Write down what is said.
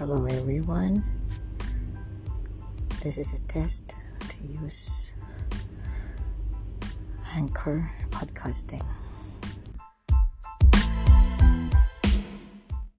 Hello, everyone. This is a test to use Anchor podcasting.